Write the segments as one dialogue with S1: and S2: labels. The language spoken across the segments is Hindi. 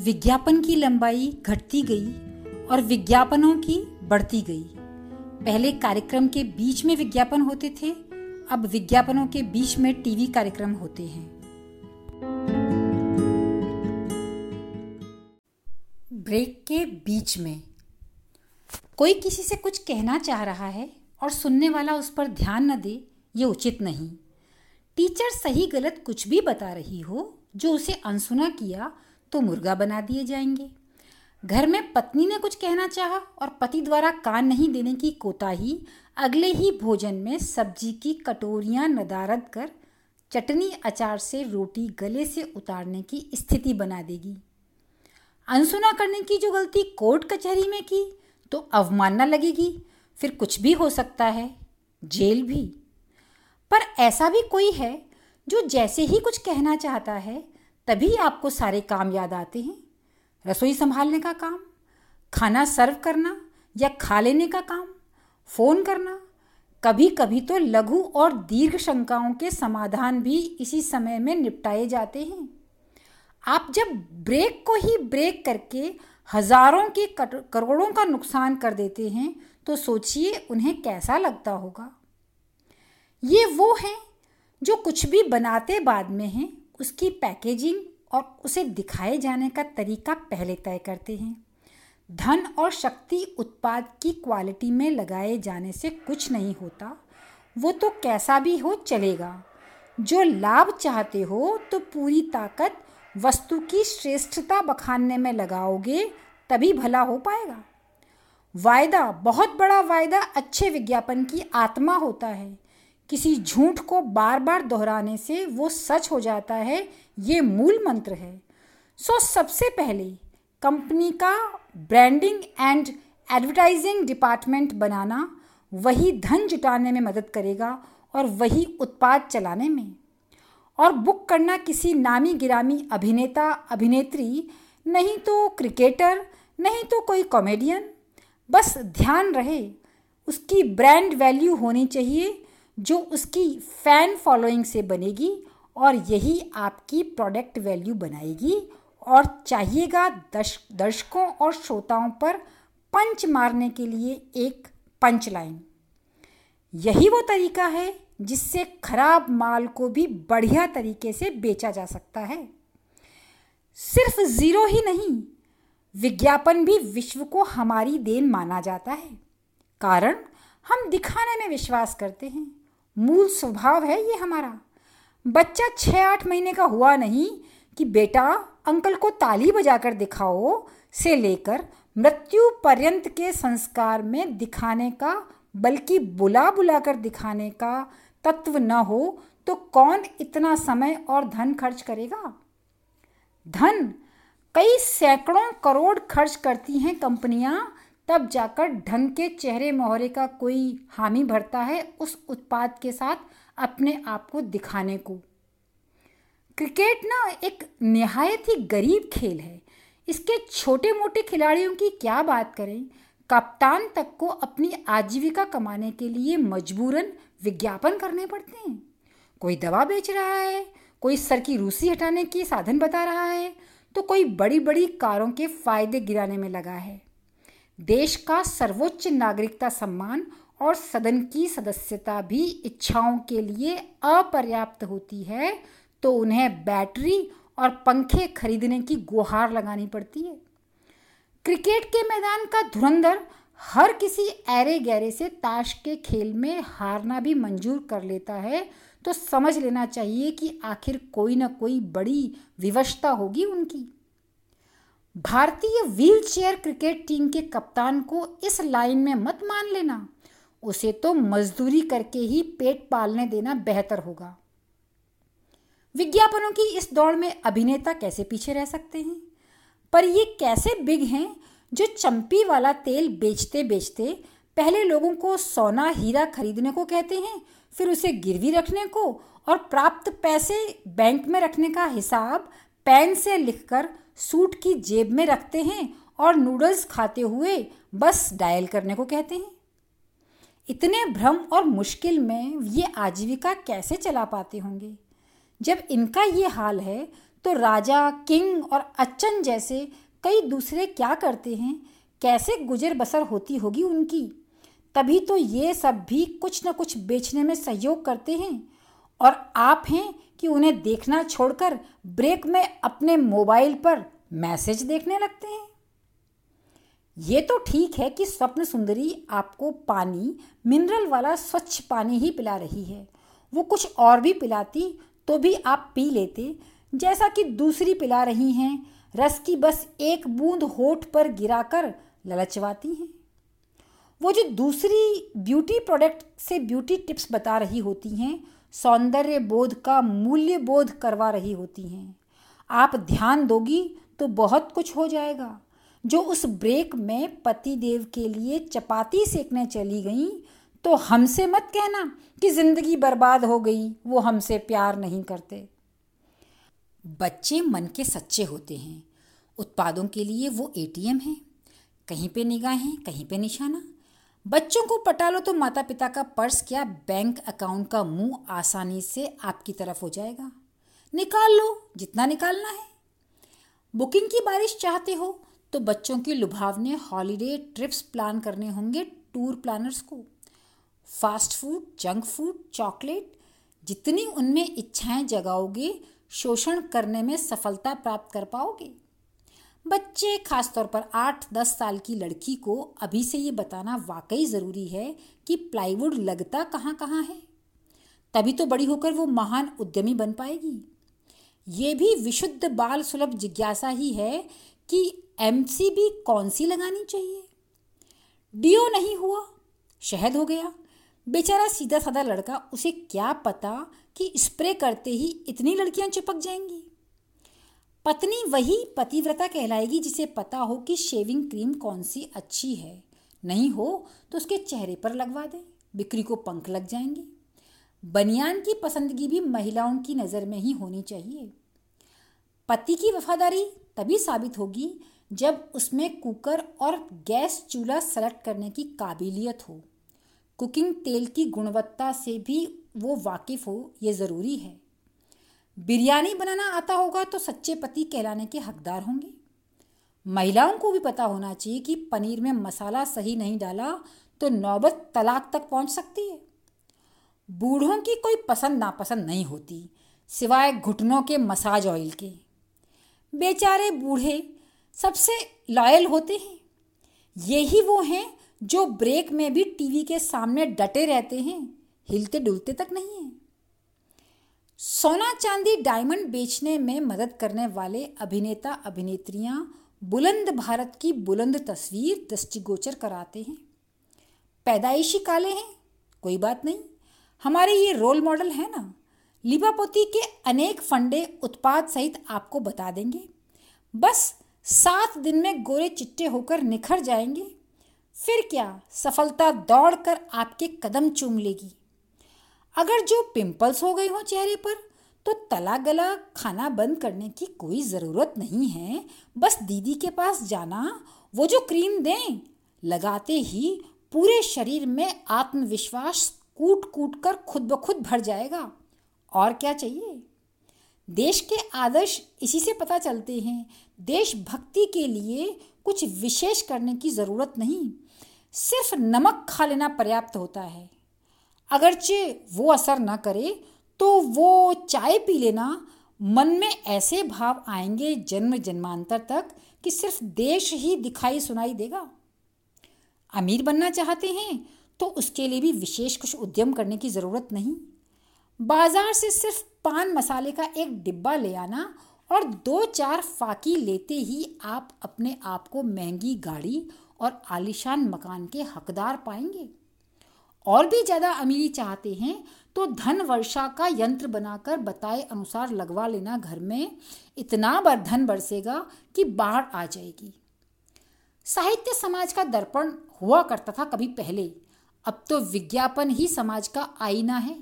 S1: विज्ञापन की लंबाई घटती गई और विज्ञापनों की बढ़ती गई। पहले कार्यक्रम के बीच में विज्ञापन होते थे, अब विज्ञापनों के बीच में टीवी कार्यक्रम होते हैं। ब्रेक के बीच में। कोई किसी से कुछ कहना चाह रहा है और सुनने वाला उस पर ध्यान न दे, ये उचित नहीं। टीचर सही गलत कुछ भी बता रही हो, जो उसे अनसुना किया तो मुर्गा बना दिए जाएँगे। घर में पत्नी ने कुछ कहना चाहा और पति द्वारा कान नहीं देने की कोताही, अगले ही भोजन में सब्ज़ी की कटोरियाँ नदारद कर चटनी अचार से रोटी गले से उतारने की स्थिति बना देगी। अनसुना करने की जो गलती कोर्ट कचहरी में की तो अवमानना लगेगी। फिर कुछ भी हो सकता है, जेल भी। पर ऐसा भी कोई है, जो जैसे ही कुछ कहना चाहता है तभी आपको सारे काम याद आते हैं। रसोई संभालने का काम, खाना सर्व करना या खा लेने का काम, फ़ोन करना कभी कभी तो लघु और दीर्घ शंकाओं के समाधान भी इसी समय में निपटाए जाते हैं। आप जब ब्रेक को ही ब्रेक करके हज़ारों के करोड़ों का नुकसान कर देते हैं तो सोचिए उन्हें कैसा लगता होगा। ये वो हैं जो कुछ भी बनाते बाद में हैं उसकी पैकेजिंग और उसे दिखाए जाने का तरीका पहले तय करते हैं। धन और शक्ति उत्पाद की क्वालिटी में लगाए जाने से कुछ नहीं होता। वो तो कैसा भी हो चलेगा। जो लाभ चाहते हो तो पूरी ताकत वस्तु की श्रेष्ठता बखानने में लगाओगे, तभी भला हो पाएगा। वायदा, बहुत बड़ा वायदा अच्छे विज्ञापन की आत्मा होता है। किसी झूठ को बार बार दोहराने से वो सच हो जाता है, ये मूल मंत्र है। सो सबसे पहले कंपनी का ब्रांडिंग एंड एडवर्टाइजिंग डिपार्टमेंट बनाना वही धन जुटाने में मदद करेगा और वही उत्पाद चलाने में। और बुक करना किसी नामी गिरामी अभिनेता, अभिनेत्री, नहीं तो क्रिकेटर, नहीं तो कोई कॉमेडियन, बस ध्यान रहे, उसकी ब्रांड वैल्यू होनी चाहिए जो उसकी फ़ैन फॉलोइंग से बनेगी और यही आपकी प्रोडक्ट वैल्यू बनाएगी। और चाहिएगा दर्श, दर्शकों और श्रोताओं पर पंच मारने के लिए एक पंच लाइन यही वो तरीका है जिससे खराब माल को भी बढ़िया तरीके से बेचा जा सकता है। सिर्फ़ ज़ीरो ही नहीं, विज्ञापन भी विश्व को हमारी देन माना जाता है। कारण हम दिखाने में विश्वास करते हैं। मूल स्वभाव है ये हमारा। बच्चा छः आठ महीने का हुआ नहीं कि बेटा अंकल को ताली बजाकर दिखाओ से लेकर मृत्यु पर्यंत के संस्कार में दिखाने का, बल्कि बुला बुला कर दिखाने का तत्व न हो तो कौन इतना समय और धन खर्च करेगा? धन, कई सैकड़ों करोड़ खर्च करती हैं कंपनियाँ तब जाकर ढंग के चेहरे मोहरे का कोई हामी भरता है उस उत्पाद के साथ अपने आप को दिखाने को। क्रिकेट ना एक नहायत ही गरीब खेल है। इसके छोटे मोटे खिलाड़ियों की क्या बात करें? कप्तान तक को अपनी आजीविका कमाने के लिए मजबूरन विज्ञापन करने पड़ते हैं। कोई दवा बेच रहा है, कोई सर की रूसी हटाने की साधन बता रहा है तो कोई बड़ी बड़ी कारों के फ़ायदे गिराने में लगा है। देश का सर्वोच्च नागरिकता सम्मान और सदन की सदस्यता भी इच्छाओं के लिए अपर्याप्त होती है तो उन्हें बैटरी और पंखे खरीदने की गुहार लगानी पड़ती है। क्रिकेट के मैदान का धुरंधर हर किसी ऐरे गहरे से ताश के खेल में हारना भी मंजूर कर लेता है तो समझ लेना चाहिए कि आखिर कोई ना कोई बड़ी विवशता होगी उनकी। भारतीय व्हील चेयर क्रिकेट टीम के कप्तान को इस लाइन में मत मान लेना। उसे तो मजदूरी करके ही पेट पालने देना बेहतर होगा। विज्ञापनों की इस दौड़ में अभिनेता कैसे पीछे रह सकते हैं? पर ये कैसे बिग हैं जो चंपी वाला तेल बेचते बेचते पहले लोगों को सोना हीरा खरीदने को कहते हैं, फिर उसे गिरवी रखने को और प्राप्त पैसे बैंक में रखने का हिसाब पेन से लिखकर सूट की जेब में रखते हैं और नूडल्स खाते हुए बस डायल करने को कहते हैं। इतने भ्रम और मुश्किल में ये आजीविका कैसे चला पाते होंगे? जब इनका ये हाल है तो राजा, किंग और अच्चन जैसे कई दूसरे क्या करते हैं? कैसे गुजर बसर होती होगी उनकी? तभी तो ये सब भी कुछ न कुछ बेचने में सहयोग करते हैं। और आप हैं कि उन्हें देखना छोड़कर ब्रेक में अपने मोबाइल पर मैसेज देखने लगते हैं? ये तो ठीक है कि स्वप्न सुंदरी आपको पानी, मिनरल वाला स्वच्छ पानी ही पिला रही है। वो कुछ और भी पिलाती तो भी आप पी लेते, जैसा कि दूसरी पिला रही हैं। रस की बस एक बूंद होठ पर गिराकर ललचवाती हैं। वो जो दूसरी ब्यूटी प्रोडक्ट से ब्यूटी टिप्स बता रही होती हैं सौंदर्य बोध का मूल्य बोध करवा रही होती हैं। आप ध्यान दोगी तो बहुत कुछ हो जाएगा। जो उस ब्रेक में पति देव के लिए चपाती सेकने चली गई तो हमसे मत कहना कि ज़िंदगी बर्बाद हो गई, वो हमसे प्यार नहीं करते। बच्चे मन के सच्चे होते हैं। उत्पादों के लिए वो एटीएम है। कहीं पे निगाहें, कहीं पे निशाना। बच्चों को पटा लो तो माता पिता का पर्स क्या बैंक अकाउंट का मुँह आसानी से आपकी तरफ़ हो जाएगा। निकाल लो, जितना निकालना है। बुकिंग की बारिश चाहते हो तो बच्चों के लुभावने हॉलीडे ट्रिप्स प्लान करने होंगे टूर प्लानर्स को। Fast food, junk food, chocolate, जितनी उनमें इच्छाएँ जगाओगे, शोषण करने में सफलता प्राप्त कर पाओगे। बच्चे, खासतौर पर आठ दस साल की लड़की को अभी से ये बताना वाकई ज़रूरी है कि प्लाईवुड लगता कहाँ कहाँ है। तभी तो बड़ी होकर वो महान उद्यमी बन पाएगी। ये भी विशुद्ध बाल सुलभ जिज्ञासा ही है कि एमसीबी कौन सी लगानी चाहिए। डियो नहीं हुआ, शहद हो गया। बेचारा सीधा साधा लड़का, उसे क्या पता कि स्प्रे करते ही इतनी लड़कियाँ चिपक जाएँगी। पत्नी वही पतिव्रता कहलाएगी जिसे पता हो कि शेविंग क्रीम कौन सी अच्छी है। नहीं हो तो उसके चेहरे पर लगवा दें। बिक्री को पंख लग जाएँगे। बनियान की पसंदगी भी महिलाओं की नज़र में ही होनी चाहिए। पति की वफादारी तभी साबित होगी जब उसमें कुकर और गैस चूल्हा सेलेक्ट करने की काबिलियत हो। कुकिंग तेल की गुणवत्ता से भी वो वाकिफ़ हो, ये ज़रूरी है। बिरयानी बनाना आता होगा तो सच्चे पति कहलाने के हकदार होंगे। महिलाओं को भी पता होना चाहिए कि पनीर में मसाला सही नहीं डाला तो नौबत तलाक तक पहुँच सकती है। बूढ़ों की कोई पसंद नापसंद नहीं होती, सिवाय घुटनों के मसाज ऑयल के। बेचारे बूढ़े सबसे लॉयल होते हैं। यही वो हैं जो ब्रेक में भी टीवी के सामने डटे रहते हैं, हिलते डुलते तक नहीं हैं। सोना चांदी डायमंड बेचने में मदद करने वाले अभिनेता, अभिनेत्रियाँ बुलंद भारत की बुलंद तस्वीर दृष्टिगोचर कराते हैं। पैदाइशी काले हैं, कोई बात नहीं। हमारे ये रोल मॉडल है ना। लिपापोती के अनेक फंडे उत्पाद सहित आपको बता देंगे। बस सात दिन में गोरे चिट्टे होकर निखर जाएँगे। फिर क्या सफलता दौड़कर आपके कदम चूम लेगी? अगर जो पिंपल्स हो गए हों चेहरे पर तो तला गला खाना बंद करने की कोई ज़रूरत नहीं है। बस दीदी के पास जाना, वो जो क्रीम दें, लगाते ही पूरे शरीर में आत्मविश्वास कूट कूट कर खुद ब खुद भर जाएगा। और क्या चाहिए? देश के आदर्श इसी से पता चलते हैं। देशभक्ति के लिए कुछ विशेष करने की ज़रूरत नहीं। सिर्फ़ नमक खा लेना पर्याप्त होता है। अगरचे वो असर ना करे तो वो चाय पी लेना। मन में ऐसे भाव आएँगे जन्म जन्मांतर तक कि सिर्फ़ देश ही दिखाई सुनाई देगा। अमीर बनना चाहते हैं तो उसके लिए भी विशेष कुछ उद्यम करने की ज़रूरत नहीं। बाज़ार से सिर्फ़ पान मसाले का एक डिब्बा ले आना और दो चार फाकी लेते ही आप अपने आप को महँगी गाड़ी और आलिशान मकान के हकदार पाएँगे। और भी ज़्यादा अमीरी चाहते हैं तो धन वर्षा का यंत्र बनाकर बताए अनुसार लगवा लेना घर में। इतना बर धन बरसेगा कि बाढ़ आ जाएगी। साहित्य समाज का दर्पण हुआ करता था कभी पहले। अब तो विज्ञापन ही समाज का आईना है।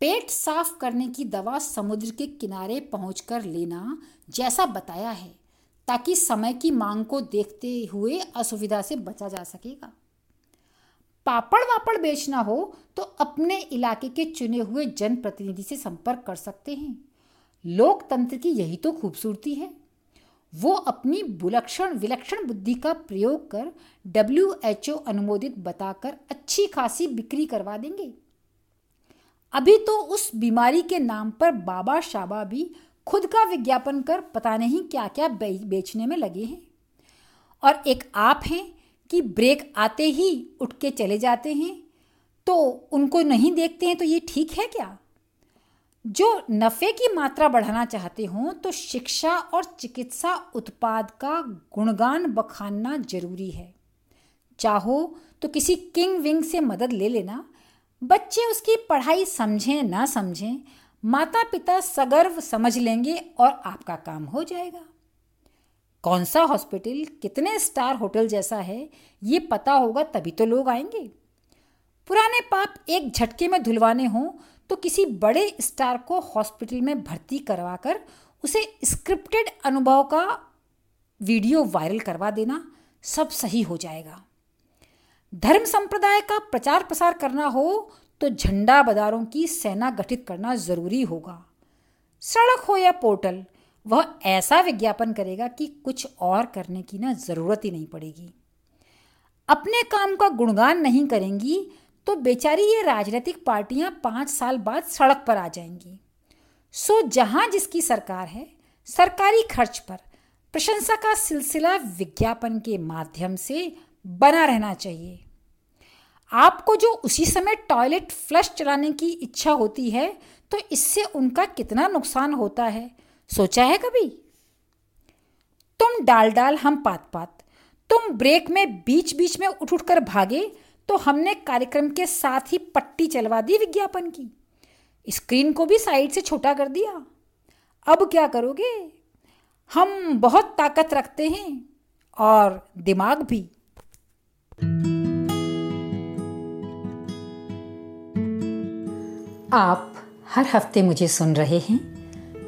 S1: पेट साफ़ करने की दवा समुद्र के किनारे पहुंचकर लेना जैसा बताया है, ताकि समय की मांग को देखते हुए असुविधा से बचा जा सकेगा। पापड़ वापड़ बेचना हो तो अपने इलाके के चुने हुए जनप्रतिनिधि से संपर्क कर सकते हैं। लोकतंत्र की यही तो खूबसूरती है। वो अपनी विलक्षण विलक्षण बुद्धि का प्रयोग कर डब्ल्यू एच ओ अनुमोदित बताकर अच्छी खासी बिक्री करवा देंगे। अभी तो उस बीमारी के नाम पर बाबा शाबा भी खुद का विज्ञापन कर पता नहीं क्या क्या बेचने में लगे हैं। और एक आप हैं कि ब्रेक आते ही उठ के चले जाते हैं तो उनको नहीं देखते हैं तो ये ठीक है क्या? जो नफ़े की मात्रा बढ़ाना चाहते हों तो शिक्षा और चिकित्सा उत्पाद का गुणगान बखानना ज़रूरी है। चाहो तो किसी किंग विंग से मदद ले लेना, बच्चे उसकी पढ़ाई समझें, ना समझें माता पिता सगर्व समझ लेंगे और आपका काम हो जाएगा। कौन सा हॉस्पिटल कितने स्टार होटल जैसा है, ये पता होगा तभी तो लोग आएँगे। पुराने पाप एक झटके में धुलवाने हों तो किसी बड़े स्टार को हॉस्पिटल में भर्ती करवाकर उसे स्क्रिप्टेड अनुभव का वीडियो वायरल करवा देना सब सही हो जाएगा। धर्म संप्रदाय का प्रचार प्रसार करना हो तो झंडा बदारों की सेना गठित करना ज़रूरी होगा। सड़क हो या पोर्टल वह ऐसा विज्ञापन करेगा कि कुछ और करने की ना ज़रूरत ही नहीं पड़ेगी। अपने काम का गुणगान नहीं करेंगी तो बेचारी ये राजनीतिक पार्टियाँ पाँच साल बाद सड़क पर आ जाएँगी। सो जहाँ जिसकी सरकार है, सरकारी खर्च पर प्रशंसा का सिलसिला विज्ञापन के माध्यम से बना रहना चाहिए। आपको जो उसी समय टॉयलेट फ्लश चलाने की इच्छा होती है तो इससे उनका कितना नुकसान होता है? सोचा है कभी? तुम डाल डाल हम पात पात तुम ब्रेक में बीच बीच में उठ उठ कर भागे तो हमने कार्यक्रम के साथ ही पट्टी चलवा दी विज्ञापन की। स्क्रीन को भी साइड से छोटा कर दिया। अब क्या करोगे? हम बहुत ताकत रखते हैं, और दिमाग भी। आप हर हफ़्ते मुझे सुन रहे हैं